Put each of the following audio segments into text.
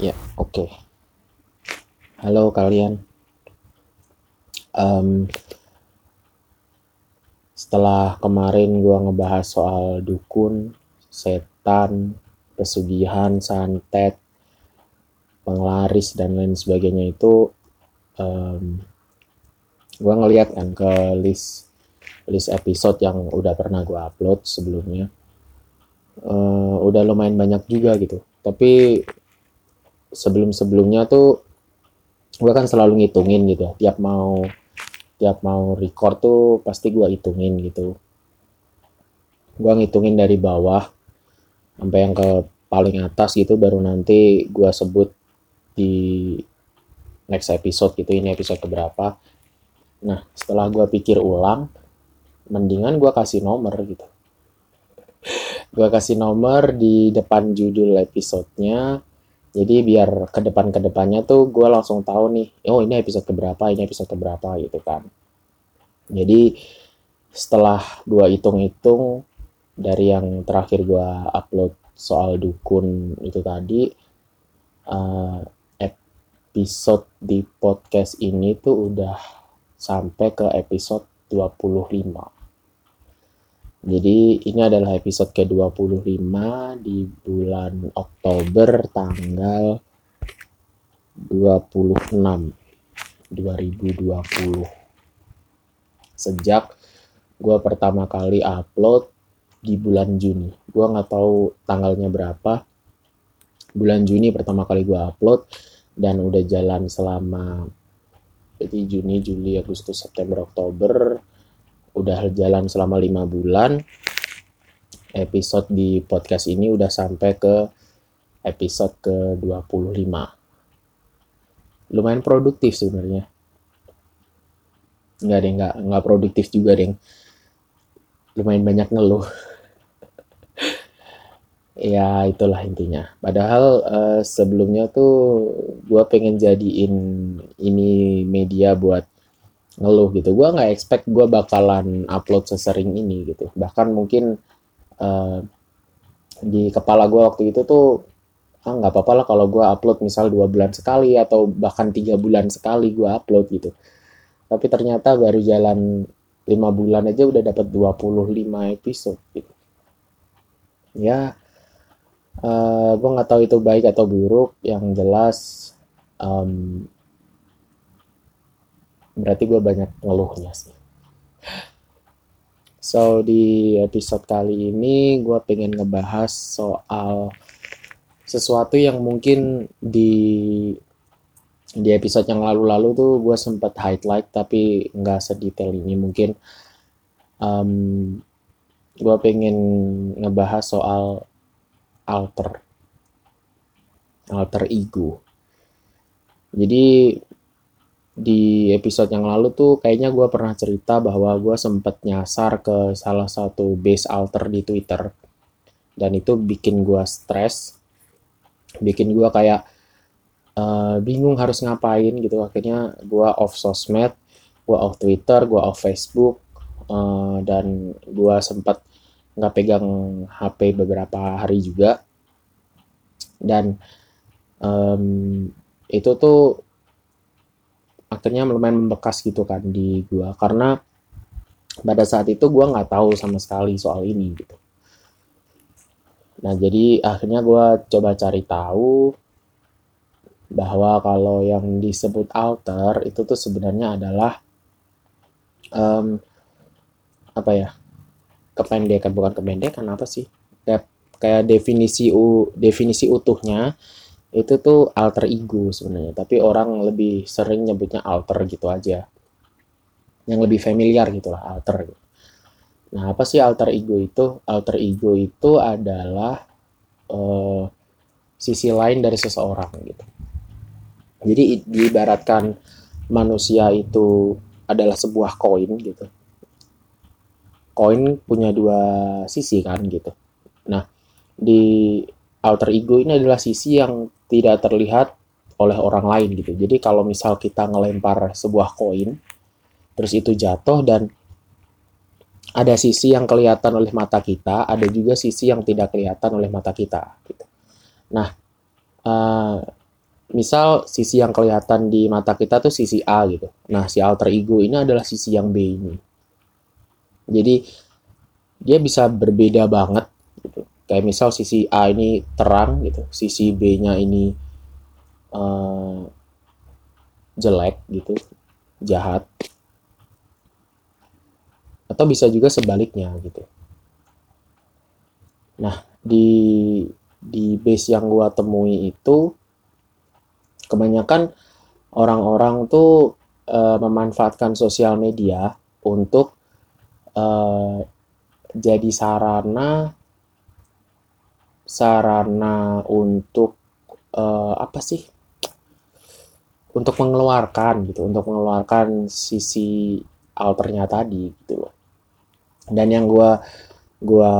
Ya, oke. Halo kalian. Em, setelah kemarin gua ngebahas soal dukun, setan, pesugihan, santet, penglaris dan lain sebagainya itu, em, gua ngeliat kan ke list list episode yang udah pernah gua upload sebelumnya. Eh, udah lumayan banyak juga gitu. Tapi sebelum-sebelumnya tuh gue kan selalu ngitungin gitu. Tiap mau tiap mau record tuh pasti gue hitungin gitu. Gue ngitungin dari bawah sampai yang ke paling atas gitu baru nanti gue sebut di next episode gitu ini episode keberapa. Nah setelah gue pikir ulang mendingan gue kasih nomor gitu. Gue kasih nomor di depan judul episodenya jadi biar ke depan ke depannya tuh gue langsung tahu nih oh ini episode keberapa ini episode keberapa gitu kan. Jadi setelah gue hitung-hitung dari yang terakhir gue upload soal dukun itu tadi uh, episode di podcast ini tuh udah sampai ke episode 25 jadi ini adalah episode ke-25 di bulan Oktober tanggal 26 2020. Sejak gue pertama kali upload di bulan Juni. Gue nggak tahu tanggalnya berapa. Bulan Juni pertama kali gue upload dan udah jalan selama jadi Juni, Juli, Agustus, September, Oktober udah jalan selama lima bulan episode di podcast ini udah sampai ke episode ke 25 lumayan produktif sebenarnya. Nggak deh nggak nggak produktif juga deh lumayan banyak ngeluh. Ya itulah intinya. Padahal uh, sebelumnya tuh gue pengen jadiin ini media buat ngeluh gitu. Gue nggak expect gue bakalan upload sesering ini gitu. Bahkan mungkin uh, di kepala gue waktu itu tuh ah nggak apa-apa lah kalau gue upload misal dua bulan sekali atau bahkan tiga bulan sekali gue upload gitu. Tapi ternyata baru jalan lima bulan aja udah dapat 25 episode gitu. Ya uh, eh, gue nggak tahu itu baik atau buruk. Yang jelas um, berarti gue banyak ngeluhnya sih. So di episode kali ini gue pengen ngebahas soal sesuatu yang mungkin di di episode yang lalu-lalu tuh gue sempat highlight tapi nggak sedetail ini mungkin. Um, gue pengen ngebahas soal alter alter ego. Jadi di episode yang lalu tuh kayaknya gue pernah cerita bahwa gue sempet nyasar ke salah satu base alter di Twitter. Dan itu bikin gue stres. Bikin gue kayak uh, bingung harus ngapain gitu. Akhirnya gue off sosmed gue off Twitter gue off Facebook uh, dan gue sempat nggak pegang HP beberapa hari juga. Dan um, itu tuh akhirnya lumayan membekas gitu kan di gua. Karena pada saat itu gua nggak tahu sama sekali soal ini gitu. Nah jadi akhirnya gua coba cari tahu bahwa kalau yang disebut alter itu tuh sebenarnya adalah um, apa ya kependekan bukan kependekan apa sih? Kayak definisi u definisi utuhnya itu tuh alter ego sebenarnya tapi orang lebih sering nyebutnya alter gitu aja. Yang lebih familiar gitulah alter. Nah apa sih alter ego itu? Alter ego itu adalah uh, sisi lain dari seseorang gitu. Jadi diibaratkan manusia itu adalah sebuah koin gitu. Koin punya dua sisi kan gitu. Nah di alter ego ini adalah sisi yang tidak terlihat oleh orang lain gitu. Jadi kalau misal kita ngelempar sebuah koin, terus itu jatuh dan ada sisi yang kelihatan oleh mata kita, ada juga sisi yang tidak kelihatan oleh mata kita. Gitu. Nah, uh, misal sisi yang kelihatan di mata kita tuh sisi A gitu. Nah, si alter ego ini adalah sisi yang B ini. Jadi dia bisa berbeda banget. Kayak misal sisi A ini terang gitu, sisi B-nya ini uh, jelek gitu, jahat. Atau bisa juga sebaliknya gitu. Nah, di di base yang gua temui itu kebanyakan orang-orang tuh uh, memanfaatkan sosial media untuk uh, jadi sarana sarana untuk uh, apa sih? Untuk mengeluarkan gitu untuk mengeluarkan sisi alternya tadi gitu loh. Dan yang gua gua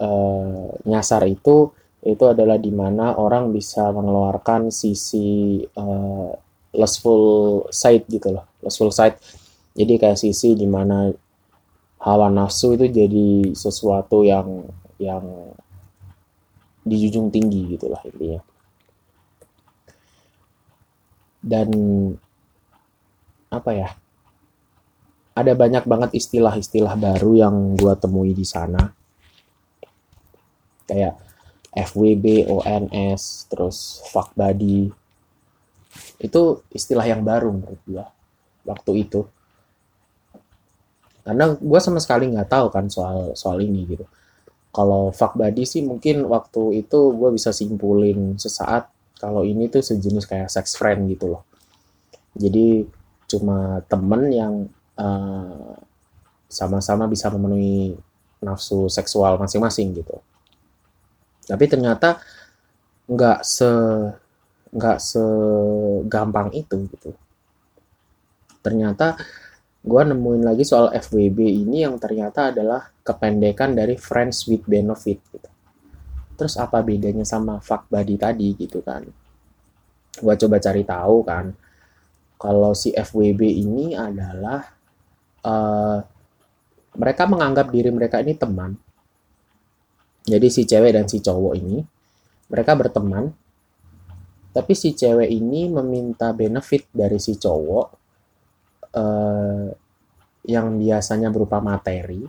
uh, nyasar itu itu adalah di mana orang bisa mengeluarkan sisi uh, lustful side gitu loh lustful side. Jadi kayak sisi di mana hawa nafsu itu jadi sesuatu yang yang dijunjung tinggi gitu lah intinya dan apa ya ada banyak banget istilah-istilah baru yang gue temui di sana kayak FWB, ONS, terus fuck body. Itu istilah yang baru menurut gue waktu itu. Karena gue sama sekali nggak tahu kan soal soal ini gitu. Kalau fuck body sih mungkin waktu itu gue bisa simpulin sesaat kalau ini tuh sejenis kayak sex friend gitu loh. Jadi cuma temen yang eh, sama-sama bisa memenuhi nafsu seksual masing-masing gitu tapi ternyata nggak se nggak segampang itu gitu ternyata gue nemuin lagi soal FWB ini yang ternyata adalah kependekan dari friends with benefit gitu. terus apa bedanya sama fuck body tadi gitu kan gue coba cari tahu kan kalau si FWB ini adalah uh, mereka menganggap diri mereka ini teman jadi si cewek dan si cowok ini mereka berteman, tapi si cewek ini meminta benefit dari si cowok uh, yang biasanya berupa materi,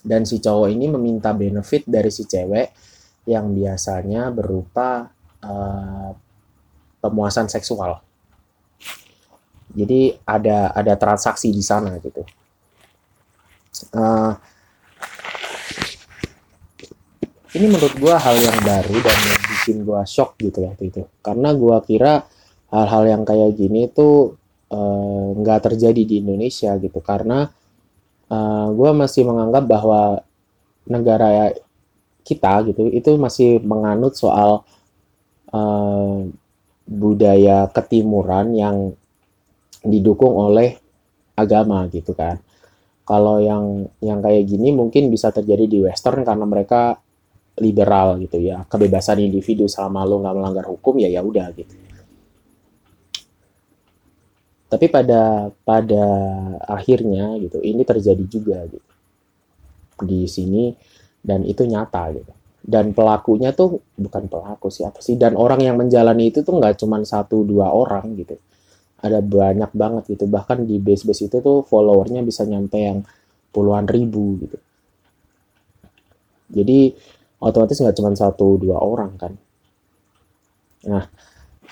dan si cowok ini meminta benefit dari si cewek yang biasanya berupa uh, pemuasan seksual. Jadi ada ada transaksi di sana gitu. Uh, ini menurut gue hal yang baru dan bikin gue shock gitu waktu itu karena gue kira hal-hal yang kayak gini tuh eh, nggak uh, terjadi di Indonesia gitu. Karena uh, eh, gue masih menganggap bahwa negara kita gitu itu masih menganut soal uh, budaya ketimuran yang didukung oleh agama gitu kan. Kalau yang yang kayak gini mungkin bisa terjadi di western karena mereka liberal gitu ya. Kebebasan individu selama lo nggak melanggar hukum ya ya udah gitu tapi pada pada akhirnya gitu ini terjadi juga gitu. Di sini dan itu nyata gitu. Dan pelakunya tuh bukan pelaku sih apa sih dan orang yang menjalani itu tuh nggak cuma satu dua orang gitu. Ada banyak banget gitu. Bahkan di base base itu tuh followernya bisa nyampe yang puluhan ribu gitu. Jadi otomatis nggak cuma satu dua orang kan. Nah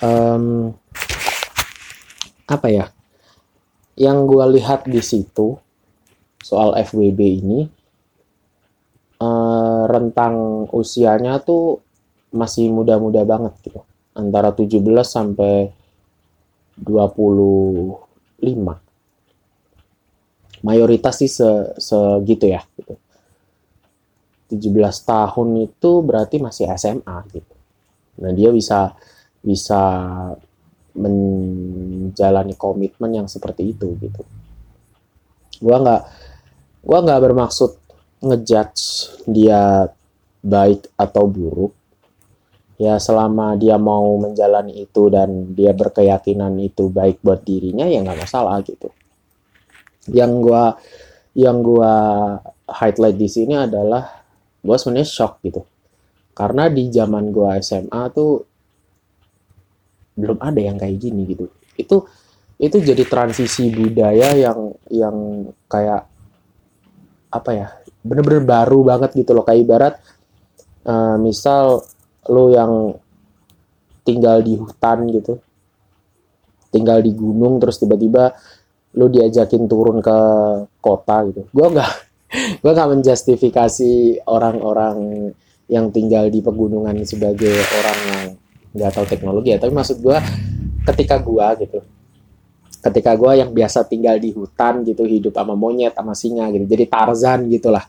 um, apa ya? Yang gue lihat di situ soal FWB ini uh, rentang usianya tuh masih muda-muda banget gitu. Antara 17 sampai 25 mayoritas sih se segitu ya gitu. 17 tahun itu berarti masih SMA gitu. Nah, dia bisa bisa menjalani komitmen yang seperti itu gitu. Gua nggak gua nggak bermaksud ngejudge dia baik atau buruk. Ya selama dia mau menjalani itu dan dia berkeyakinan itu baik buat dirinya ya nggak masalah gitu. Yang gua yang gua highlight di sini adalah gue sebenarnya shock gitu karena di zaman gue SMA tuh belum ada yang kayak gini gitu. Itu itu jadi transisi budaya yang yang kayak apa ya bener-bener baru banget gitu loh. Kayak ibarat uh, misal lo yang tinggal di hutan gitu tinggal di gunung terus tiba-tiba lo diajakin turun ke kota gitu. Gue nggak gue nggak menjustifikasi orang-orang yang tinggal di pegunungan sebagai orang yang nggak tahu teknologi ya tapi maksud gue ketika gue gitu ketika gue yang biasa tinggal di hutan gitu hidup sama monyet sama singa gitu jadi Tarzan gitulah.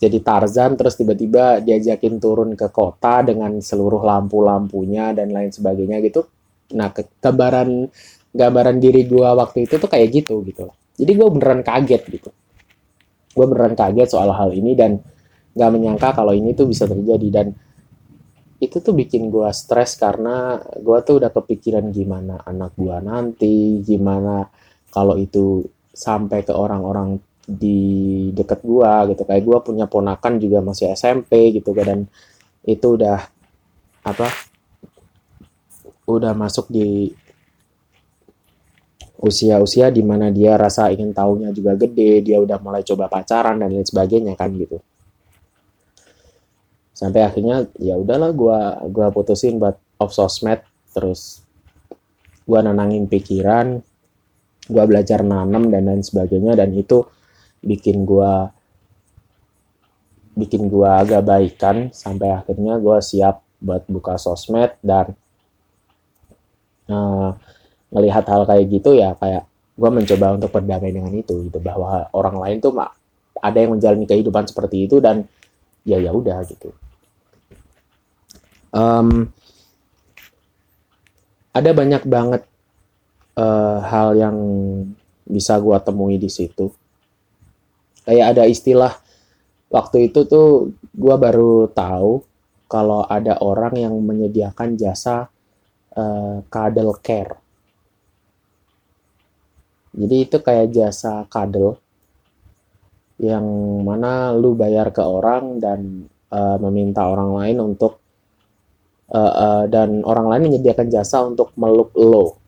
Jadi Tarzan terus tiba-tiba diajakin turun ke kota dengan seluruh lampu-lampunya dan lain sebagainya gitu. Nah gambaran gambaran diri gue waktu itu tuh kayak gitu gitu. Jadi gue beneran kaget gitu. Gue beneran kaget soal hal ini dan nggak menyangka kalau ini tuh bisa terjadi dan itu tuh bikin gue stres karena gue tuh udah kepikiran gimana anak gue nanti gimana kalau itu sampai ke orang-orang di deket gue gitu. Kayak gue punya ponakan juga masih SMP gitu dan itu udah apa udah masuk di usia-usia di mana dia rasa ingin tahunya juga gede dia udah mulai coba pacaran dan lain sebagainya kan gitu sampai akhirnya ya udahlah gue gua putusin buat off sosmed. Terus gue nenangin pikiran gue belajar nanam dan lain sebagainya. Dan itu bikin gue bikin gue agak baikan. Sampai akhirnya gue siap buat buka sosmed dan uh, ngelihat hal kayak gitu ya kayak gue mencoba untuk berdamai dengan itu gitu. Bahwa orang lain tuh ada yang menjalani kehidupan seperti itu dan ya ya udah gitu um, ada banyak banget uh, hal yang bisa gue temui di situ. Kayak ada istilah waktu itu tuh gue baru tahu kalau ada orang yang menyediakan jasa uh, cuddle care. Jadi itu kayak jasa cuddle yang mana lu bayar ke orang dan uh, meminta orang lain untuk uh, uh, dan orang lain menyediakan jasa untuk meluk lo.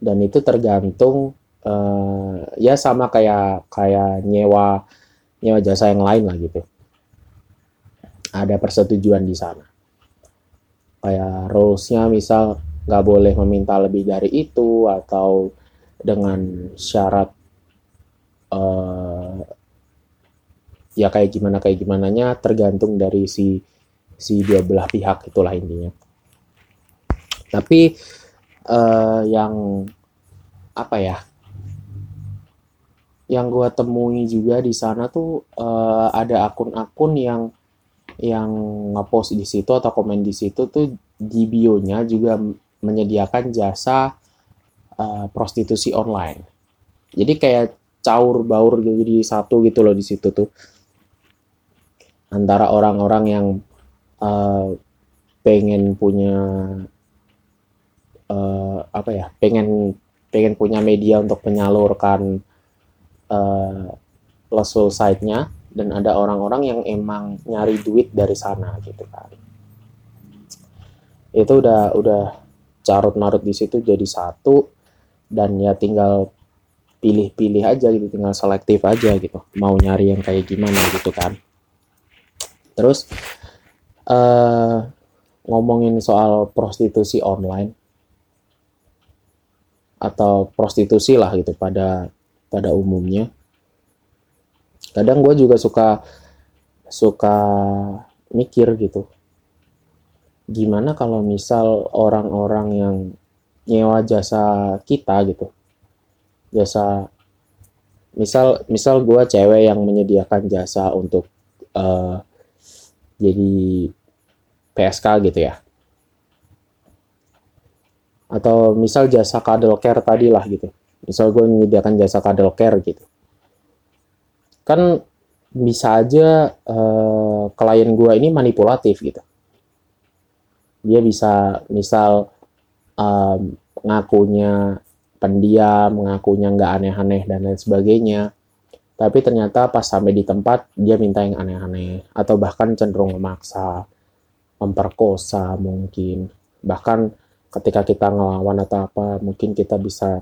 Dan itu tergantung uh, ya sama kayak kayak nyewa nyewa jasa yang lain lah gitu. Ada persetujuan di sana. Kayak rulesnya misal nggak boleh meminta lebih dari itu atau dengan syarat ya kayak gimana kayak gimana nya tergantung dari si si dua belah pihak itulah intinya tapi uh, yang apa ya yang gue temui juga di sana tuh uh, ada akun-akun yang yang ngepost di situ atau komen di situ tuh di bio-nya juga menyediakan jasa uh, prostitusi online. Jadi kayak caur baur gitu jadi satu gitu loh di situ tuh antara orang-orang yang uh, pengen punya uh, apa ya pengen pengen punya media untuk menyalurkan uh, lesul site-nya dan ada orang-orang yang emang nyari duit dari sana gitu kan. Itu udah udah carut marut di situ jadi satu dan ya tinggal pilih-pilih aja gitu tinggal selektif aja gitu mau nyari yang kayak gimana gitu kan Terus uh, ngomongin soal prostitusi online atau prostitusi lah gitu pada pada umumnya. Kadang gue juga suka suka mikir gitu. Gimana kalau misal orang-orang yang nyewa jasa kita gitu. Jasa misal misal gue cewek yang menyediakan jasa untuk uh, jadi PSK gitu ya. Atau misal jasa cuddle care tadi lah gitu. Misal gue menyediakan jasa cuddle care gitu. Kan bisa aja uh, klien gue ini manipulatif gitu. Dia bisa misal um, ngakunya pendiam, ngakunya nggak aneh-aneh dan lain sebagainya. Tapi ternyata pas sampai di tempat dia minta yang aneh-aneh. Atau bahkan cenderung memaksa memperkosa mungkin. Bahkan ketika kita ngelawan atau apa mungkin kita bisa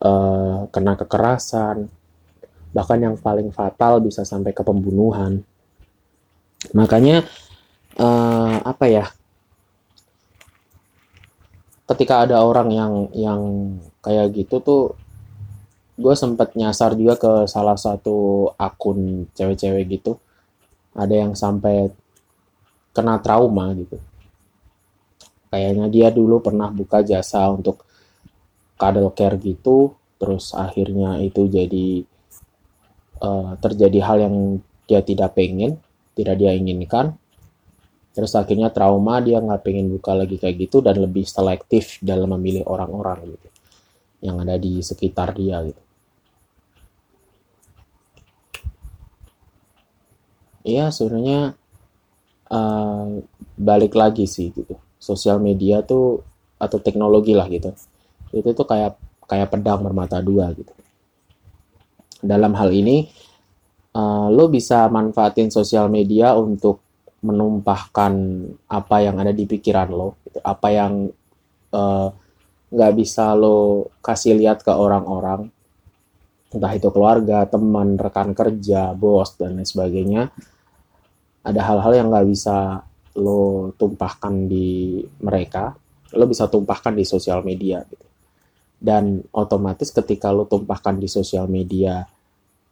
uh, kena kekerasan. Bahkan yang paling fatal bisa sampai ke pembunuhan. Makanya uh, apa ya? Ketika ada orang yang yang kayak gitu tuh gue sempat nyasar juga ke salah satu akun cewek-cewek gitu. Ada yang sampai kena trauma gitu. Kayaknya dia dulu pernah buka jasa untuk cuddle care gitu terus akhirnya itu jadi uh, terjadi hal yang dia tidak pengen tidak dia inginkan. Terus akhirnya trauma dia nggak pengen buka lagi kayak gitu dan lebih selektif dalam memilih orang-orang gitu yang ada di sekitar dia gitu Iya sebenarnya uh, balik lagi sih gitu. Sosial media tuh atau teknologi lah gitu. Itu tuh kayak kayak pedang bermata dua gitu. Dalam hal ini uh, lo bisa manfaatin sosial media untuk menumpahkan apa yang ada di pikiran lo, gitu. apa yang uh, nggak bisa lo kasih lihat ke orang-orang, entah itu keluarga, teman, rekan kerja, bos dan lain sebagainya ada hal-hal yang nggak bisa lo tumpahkan di mereka, lo bisa tumpahkan di sosial media gitu. Dan otomatis ketika lo tumpahkan di sosial media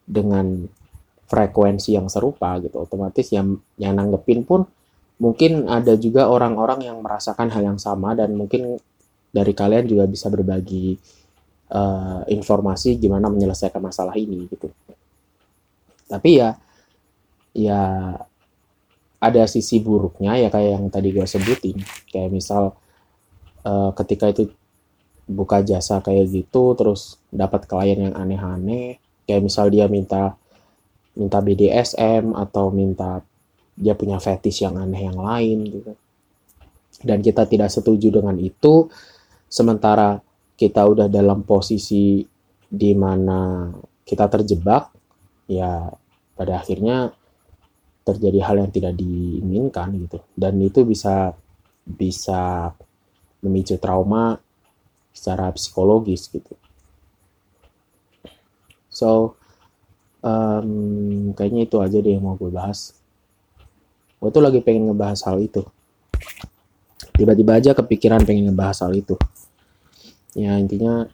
dengan frekuensi yang serupa gitu, otomatis yang yang nanggepin pun mungkin ada juga orang-orang yang merasakan hal yang sama dan mungkin dari kalian juga bisa berbagi uh, informasi gimana menyelesaikan masalah ini gitu. Tapi ya ya ada sisi buruknya ya kayak yang tadi gue sebutin. Kayak misal uh, ketika itu buka jasa kayak gitu terus dapat klien yang aneh-aneh kayak misal dia minta minta BDSM atau minta dia punya fetish yang aneh yang lain gitu. Dan kita tidak setuju dengan itu sementara kita udah dalam posisi di mana kita terjebak ya pada akhirnya terjadi hal yang tidak diinginkan gitu. Dan itu bisa bisa memicu trauma secara psikologis gitu. So um, kayaknya itu aja deh yang mau gue bahas. Gue tuh lagi pengen ngebahas hal itu. Tiba-tiba aja kepikiran pengen ngebahas hal itu. Ya intinya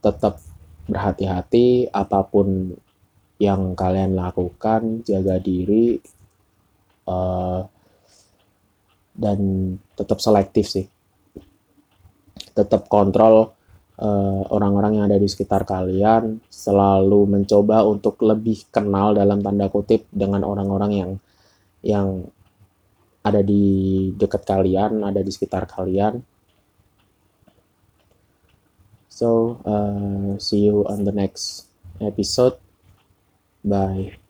tetap berhati-hati apa pun yang kalian lakukan jaga diri uh, dan tetap selektif sih. Tetap kontrol uh, orang-orang yang ada di sekitar kalian selalu mencoba untuk lebih kenal dalam tanda kutip dengan orang-orang yang yang ada di dekat kalian ada di sekitar kalian. So uh, see you on the next episode. Bye